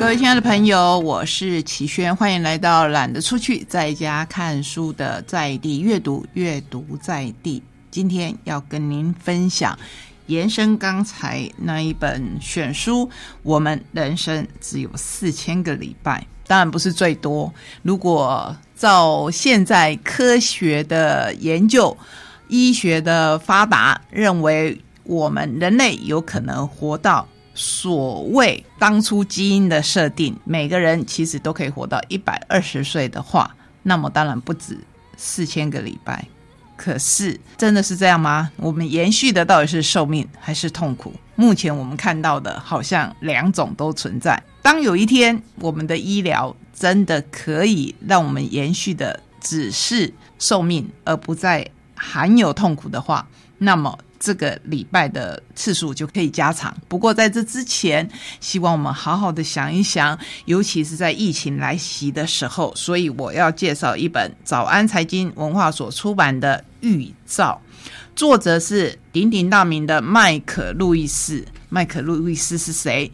各位亲爱的朋友，我是齐轩，欢迎来到懒得出去，在家看书的在地阅读，阅读在地。今天要跟您分享延伸刚才那一本选书，我们人生只有四千个礼拜，当然不是最多。如果照现在科学的研究、医学的发达，认为我们人类有可能活到。所谓当初基因的设定，每个人其实都可以活到一百二十岁的话，那么当然不止四千个礼拜。可是真的是这样吗？我们延续的到底是寿命还是痛苦？目前我们看到的好像两种都存在。当有一天我们的医疗真的可以让我们延续的只是寿命，而不再含有痛苦的话，那么。这个礼拜的次数就可以加长。不过在这之前，希望我们好好的想一想，尤其是在疫情来袭的时候。所以我要介绍一本早安财经文化所出版的《预兆》，作者是鼎鼎大名的麦克路易斯。麦克路易斯是谁？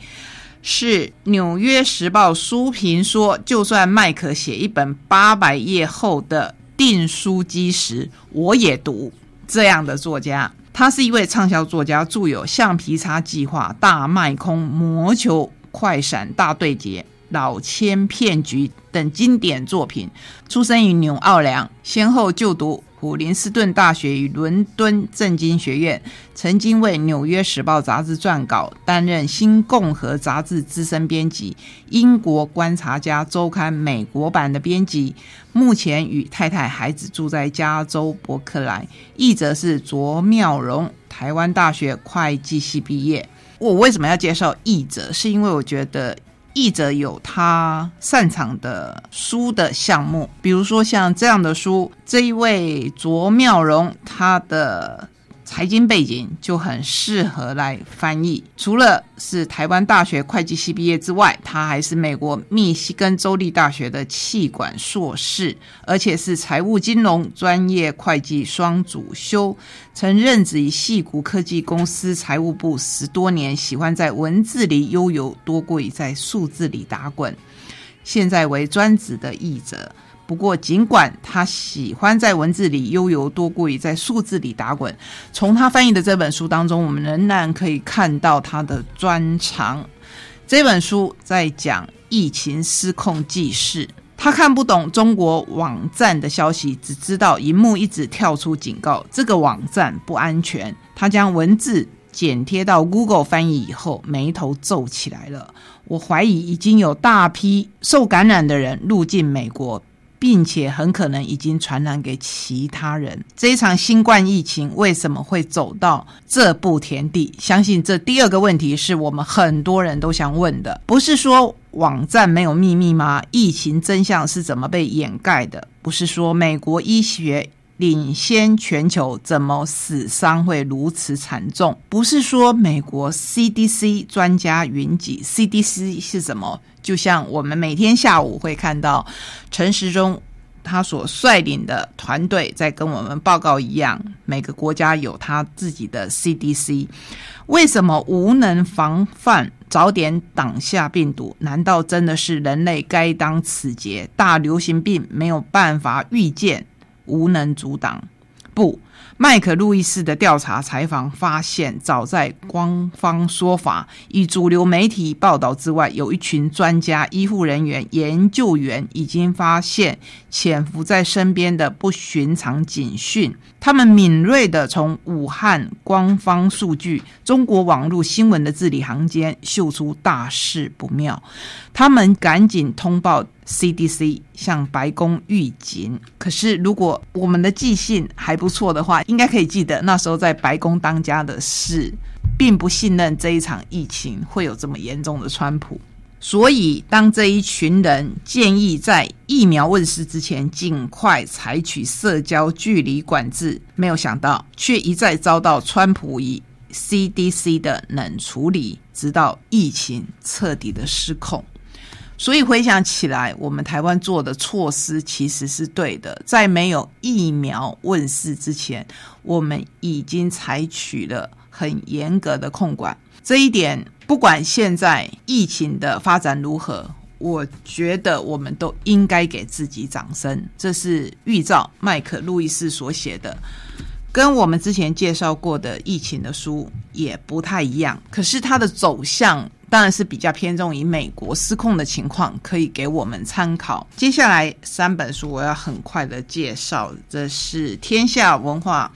是《纽约时报》书评说，就算麦克写一本八百页厚的订书机时，我也读这样的作家。他是一位畅销作家，著有《橡皮擦计划》《大卖空》《魔球快闪大对决》《老千骗局》等经典作品。出生于纽奥良，先后就读。普林斯顿大学与伦敦政经学院，曾经为《纽约时报》杂志撰稿，担任《新共和》杂志资深编辑，《英国观察家周刊》美国版的编辑。目前与太太、孩子住在加州伯克莱。译者是卓妙荣，台湾大学会计系毕业。我为什么要介绍译者？是因为我觉得。译者有他擅长的书的项目，比如说像这样的书，这一位卓妙容，他的。财经背景就很适合来翻译。除了是台湾大学会计系毕业之外，他还是美国密西根州立大学的气管硕士，而且是财务金融专业会计双主修。曾任职于细谷科技公司财务部十多年，喜欢在文字里悠游，多过于在数字里打滚。现在为专职的译者。不过，尽管他喜欢在文字里悠游，多过于在数字里打滚。从他翻译的这本书当中，我们仍然可以看到他的专长。这本书在讲疫情失控记事。他看不懂中国网站的消息，只知道荧幕一直跳出警告，这个网站不安全。他将文字剪贴到 Google 翻译以后，眉头皱起来了。我怀疑已经有大批受感染的人入境美国。并且很可能已经传染给其他人。这一场新冠疫情为什么会走到这步田地？相信这第二个问题是我们很多人都想问的。不是说网站没有秘密吗？疫情真相是怎么被掩盖的？不是说美国医学？领先全球，怎么死伤会如此惨重？不是说美国 CDC 专家云集，CDC 是什么？就像我们每天下午会看到陈时中他所率领的团队在跟我们报告一样，每个国家有他自己的 CDC，为什么无能防范，早点挡下病毒？难道真的是人类该当此劫？大流行病没有办法预见？无能阻挡，不。麦克路易斯的调查采访发现，早在官方说法与主流媒体报道之外，有一群专家、医护人员、研究员已经发现潜伏在身边的不寻常警讯。他们敏锐地从武汉官方数据、中国网络新闻的字里行间嗅出大事不妙。他们赶紧通报 CDC，向白宫预警。可是，如果我们的记性还不错的话，应该可以记得那时候在白宫当家的是，并不信任这一场疫情会有这么严重的川普。所以，当这一群人建议在疫苗问世之前尽快采取社交距离管制，没有想到却一再遭到川普以 CDC 的冷处理，直到疫情彻底的失控。所以回想起来，我们台湾做的措施其实是对的。在没有疫苗问世之前，我们已经采取了很严格的控管。这一点，不管现在疫情的发展如何，我觉得我们都应该给自己掌声。这是预兆麦克路易斯所写的，跟我们之前介绍过的疫情的书也不太一样。可是它的走向当然是比较偏重于美国失控的情况，可以给我们参考。接下来三本书我要很快的介绍，这是天下文化。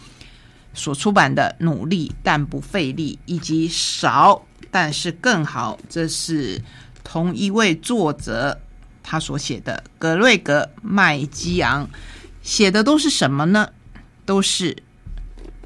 所出版的《努力但不费力》，以及《少但是更好》，这是同一位作者他所写的。格瑞格麦基昂写的都是什么呢？都是。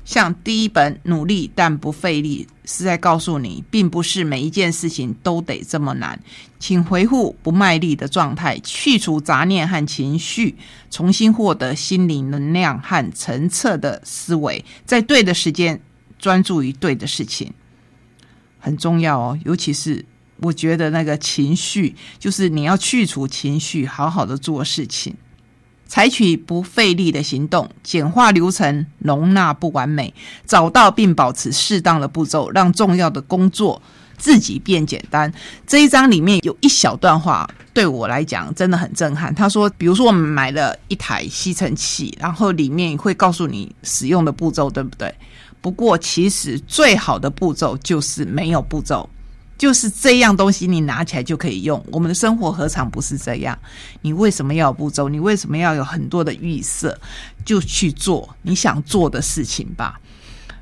像第一本努力但不费力，是在告诉你，并不是每一件事情都得这么难。请回复不卖力的状态，去除杂念和情绪，重新获得心灵能量和澄澈的思维，在对的时间专注于对的事情，很重要哦。尤其是我觉得那个情绪，就是你要去除情绪，好好的做事情。采取不费力的行动，简化流程，容纳不完美，找到并保持适当的步骤，让重要的工作自己变简单。这一章里面有一小段话，对我来讲真的很震撼。他说：“比如说，我们买了一台吸尘器，然后里面会告诉你使用的步骤，对不对？不过，其实最好的步骤就是没有步骤。”就是这样东西，你拿起来就可以用。我们的生活何尝不是这样？你为什么要步骤？你为什么要有很多的预设？就去做你想做的事情吧。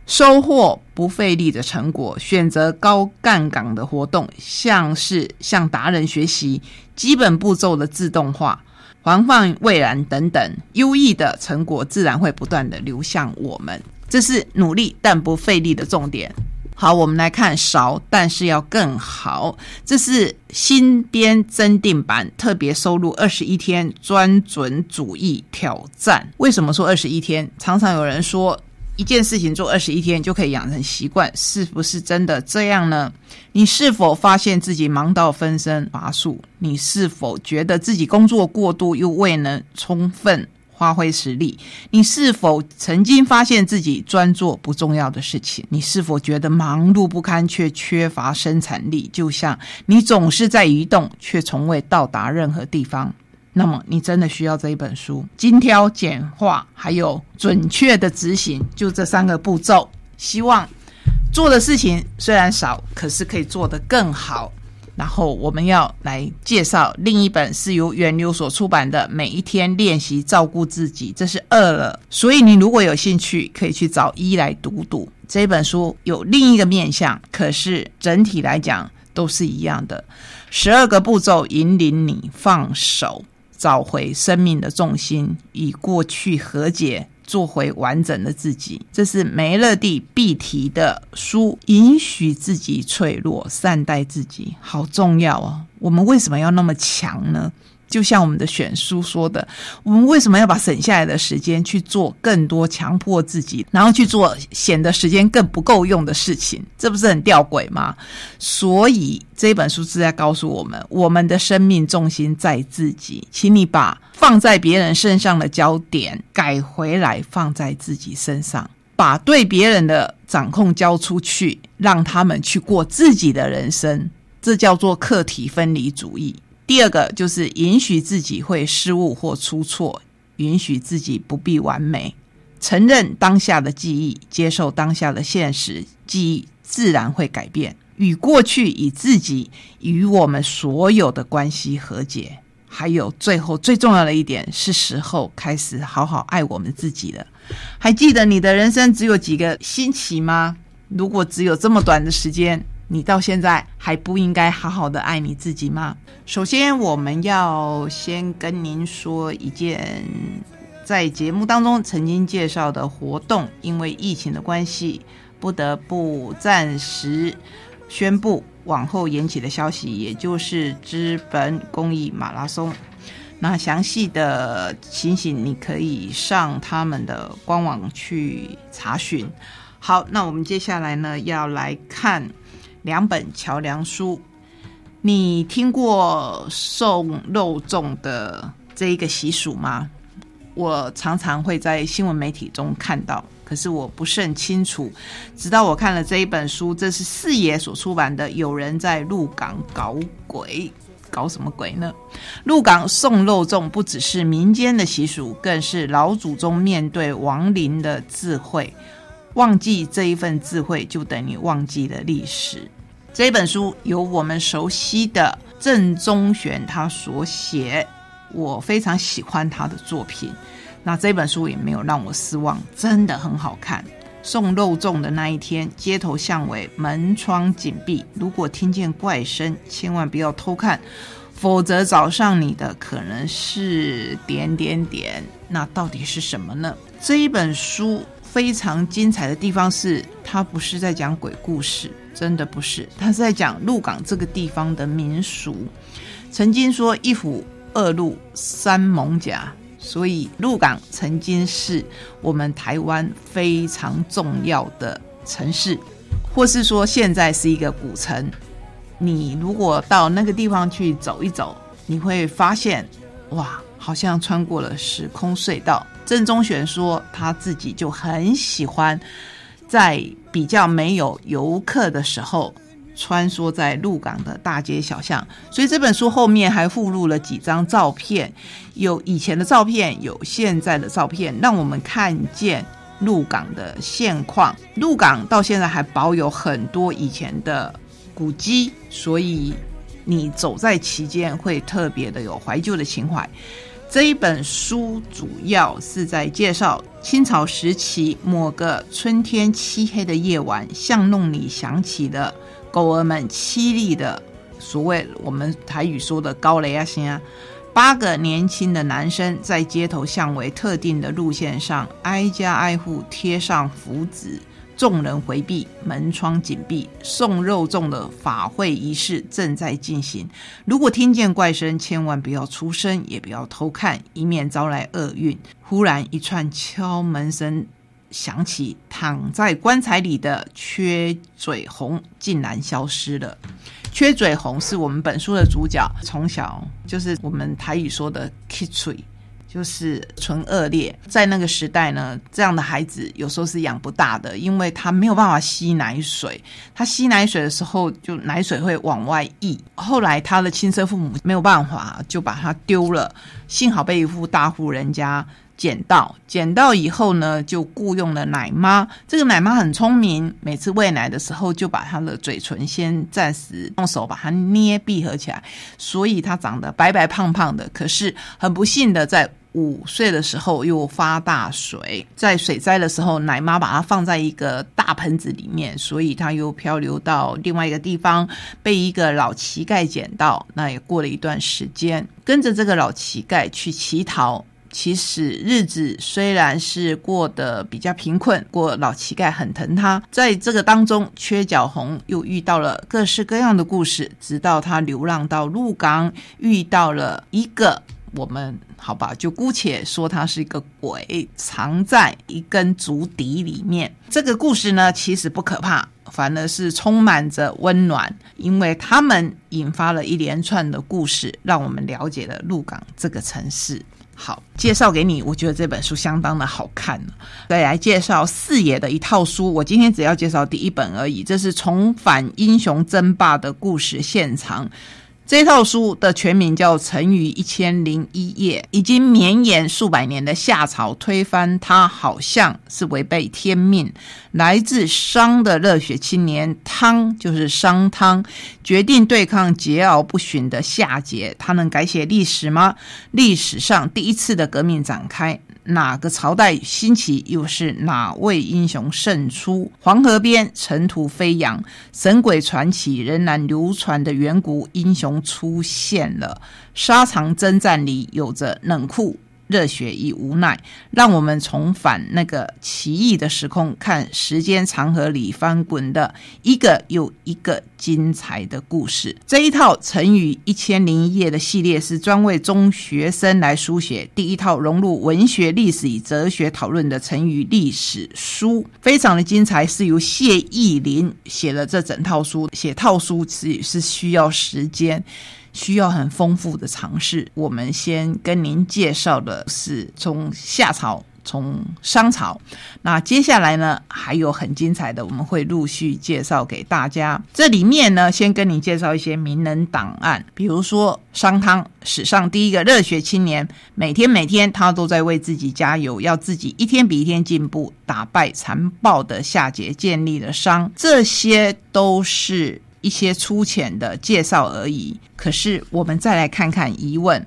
收获不费力的成果，选择高杠杆的活动，像是向达人学习基本步骤的自动化，防范未然等等，优异的成果自然会不断的流向我们。这是努力但不费力的重点。好，我们来看少，但是要更好。这是新编增订版特别收录二十一天专准主义挑战。为什么说二十一天？常常有人说一件事情做二十一天就可以养成习惯，是不是真的这样呢？你是否发现自己忙到分身乏术？你是否觉得自己工作过度又未能充分？发挥实力，你是否曾经发现自己专做不重要的事情？你是否觉得忙碌不堪却缺乏生产力？就像你总是在移动却从未到达任何地方，那么你真的需要这一本书，精挑简化，还有准确的执行，就这三个步骤。希望做的事情虽然少，可是可以做得更好。然后我们要来介绍另一本是由源流所出版的《每一天练习照顾自己》，这是二了。所以你如果有兴趣，可以去找一来读读这本书。有另一个面向，可是整体来讲都是一样的。十二个步骤引领你放手，找回生命的重心，与过去和解。做回完整的自己，这是梅勒蒂必提的书。允许自己脆弱，善待自己，好重要哦。我们为什么要那么强呢？就像我们的选书说的，我们为什么要把省下来的时间去做更多强迫自己，然后去做显得时间更不够用的事情？这不是很吊诡吗？所以这本书是在告诉我们，我们的生命重心在自己，请你把放在别人身上的焦点改回来，放在自己身上，把对别人的掌控交出去，让他们去过自己的人生。这叫做课题分离主义。第二个就是允许自己会失误或出错，允许自己不必完美，承认当下的记忆，接受当下的现实，记忆自然会改变。与过去、与自己、与我们所有的关系和解。还有最后最重要的一点，是时候开始好好爱我们自己了。还记得你的人生只有几个星期吗？如果只有这么短的时间。你到现在还不应该好好的爱你自己吗？首先，我们要先跟您说一件在节目当中曾经介绍的活动，因为疫情的关系，不得不暂时宣布往后延期的消息，也就是资本公益马拉松。那详细的情形，你可以上他们的官网去查询。好，那我们接下来呢，要来看。两本桥梁书，你听过送肉粽的这一个习俗吗？我常常会在新闻媒体中看到。可是我不甚清楚。直到我看了这一本书，这是四爷所出版的《有人在鹿港搞鬼》。搞什么鬼呢？鹿港送肉粽不只是民间的习俗，更是老祖宗面对亡灵的智慧。忘记这一份智慧，就等于忘记了历史。这本书由我们熟悉的郑中玄他所写，我非常喜欢他的作品。那这本书也没有让我失望，真的很好看。送肉粽的那一天，街头巷尾门窗紧闭，如果听见怪声，千万不要偷看，否则找上你的可能是点点点。那到底是什么呢？这一本书非常精彩的地方是，它不是在讲鬼故事。真的不是，他是在讲鹿港这个地方的民俗。曾经说一虎二鹿三猛甲，所以鹿港曾经是我们台湾非常重要的城市，或是说现在是一个古城。你如果到那个地方去走一走，你会发现，哇，好像穿过了时空隧道。郑中玄说他自己就很喜欢。在比较没有游客的时候，穿梭在鹿港的大街小巷，所以这本书后面还附录了几张照片，有以前的照片，有现在的照片，让我们看见鹿港的现况。鹿港到现在还保有很多以前的古迹，所以你走在其间会特别的有怀旧的情怀。这一本书主要是在介绍清朝时期某个春天漆黑的夜晚，巷弄里响起的狗儿们凄厉的所谓我们台语说的高雷啊声啊，八个年轻的男生在街头巷尾特定的路线上，挨家挨户贴上符纸。众人回避，门窗紧闭，送肉粽的法会仪式正在进行。如果听见怪声，千万不要出声，也不要偷看，以免招来厄运。忽然，一串敲门声响起，躺在棺材里的缺嘴红竟然消失了。缺嘴红是我们本书的主角，从小就是我们台语说的 k i t c h 就是纯恶劣，在那个时代呢，这样的孩子有时候是养不大的，因为他没有办法吸奶水，他吸奶水的时候就奶水会往外溢。后来他的亲生父母没有办法，就把他丢了。幸好被一户大户人家捡到，捡到以后呢，就雇佣了奶妈。这个奶妈很聪明，每次喂奶的时候就把他的嘴唇先暂时用手把它捏闭合起来，所以他长得白白胖胖的。可是很不幸的在。五岁的时候又发大水，在水灾的时候，奶妈把它放在一个大盆子里面，所以它又漂流到另外一个地方，被一个老乞丐捡到。那也过了一段时间，跟着这个老乞丐去乞讨。其实日子虽然是过得比较贫困，过老乞丐很疼他。在这个当中，缺角红又遇到了各式各样的故事，直到他流浪到鹿港，遇到了一个。我们好吧，就姑且说它是一个鬼，藏在一根竹笛里面。这个故事呢，其实不可怕，反而是充满着温暖，因为他们引发了一连串的故事，让我们了解了鹿港这个城市。好，介绍给你，我觉得这本书相当的好看。再来介绍四爷的一套书，我今天只要介绍第一本而已。这是重返英雄争霸的故事现场。这套书的全名叫《成语一千零一夜》，已经绵延数百年的夏朝推翻它，好像是违背天命。来自商的热血青年汤，就是商汤，决定对抗桀骜不驯的夏桀，他能改写历史吗？历史上第一次的革命展开。哪个朝代兴起，又是哪位英雄胜出？黄河边尘土飞扬，神鬼传奇仍然流传的远古英雄出现了。沙场征战里，有着冷酷。热血与无奈，让我们重返那个奇异的时空，看时间长河里翻滚的一个又一个精彩的故事。这一套成语一千零一夜的系列是专为中学生来书写第一套融入文学、历史与哲学讨论的成语历史书，非常的精彩。是由谢意林写了这整套书，写套书是是需要时间。需要很丰富的尝试。我们先跟您介绍的是从夏朝从商朝。那接下来呢，还有很精彩的，我们会陆续介绍给大家。这里面呢，先跟你介绍一些名人档案，比如说商汤，史上第一个热血青年，每天每天他都在为自己加油，要自己一天比一天进步，打败残暴的夏桀，建立了商。这些都是一些粗浅的介绍而已。可是我们再来看看疑问，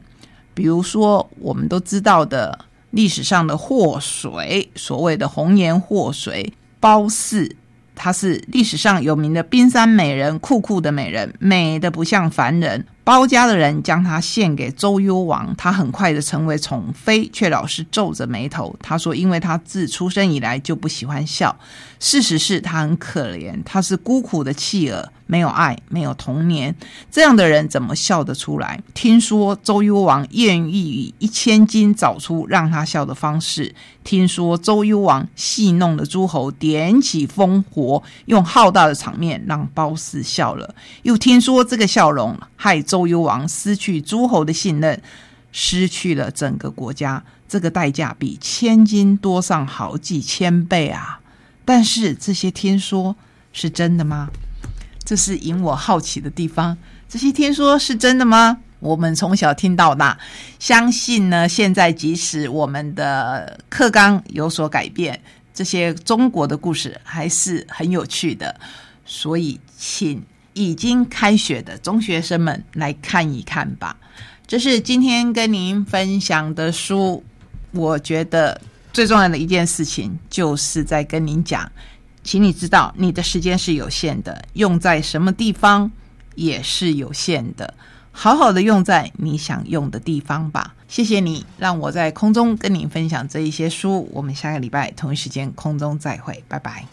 比如说我们都知道的。历史上的祸水，所谓的红颜祸水，褒姒，她是历史上有名的冰山美人，酷酷的美人，美的不像凡人。包家的人将他献给周幽王，他很快的成为宠妃，却老是皱着眉头。他说，因为他自出生以来就不喜欢笑。事实是他很可怜，他是孤苦的弃儿，没有爱，没有童年。这样的人怎么笑得出来？听说周幽王愿意以一千金找出让他笑的方式。听说周幽王戏弄了诸侯，点起烽火，用浩大的场面让褒姒笑了。又听说这个笑容害周幽王失去诸侯的信任，失去了整个国家。这个代价比千金多上好几千倍啊！但是这些听说是真的吗？这是引我好奇的地方。这些听说是真的吗？我们从小听到大，相信呢。现在即使我们的课纲有所改变，这些中国的故事还是很有趣的。所以，请已经开学的中学生们来看一看吧。这是今天跟您分享的书。我觉得。最重要的一件事情，就是在跟您讲，请你知道，你的时间是有限的，用在什么地方也是有限的，好好的用在你想用的地方吧。谢谢你让我在空中跟您分享这一些书，我们下个礼拜同一时间空中再会，拜拜。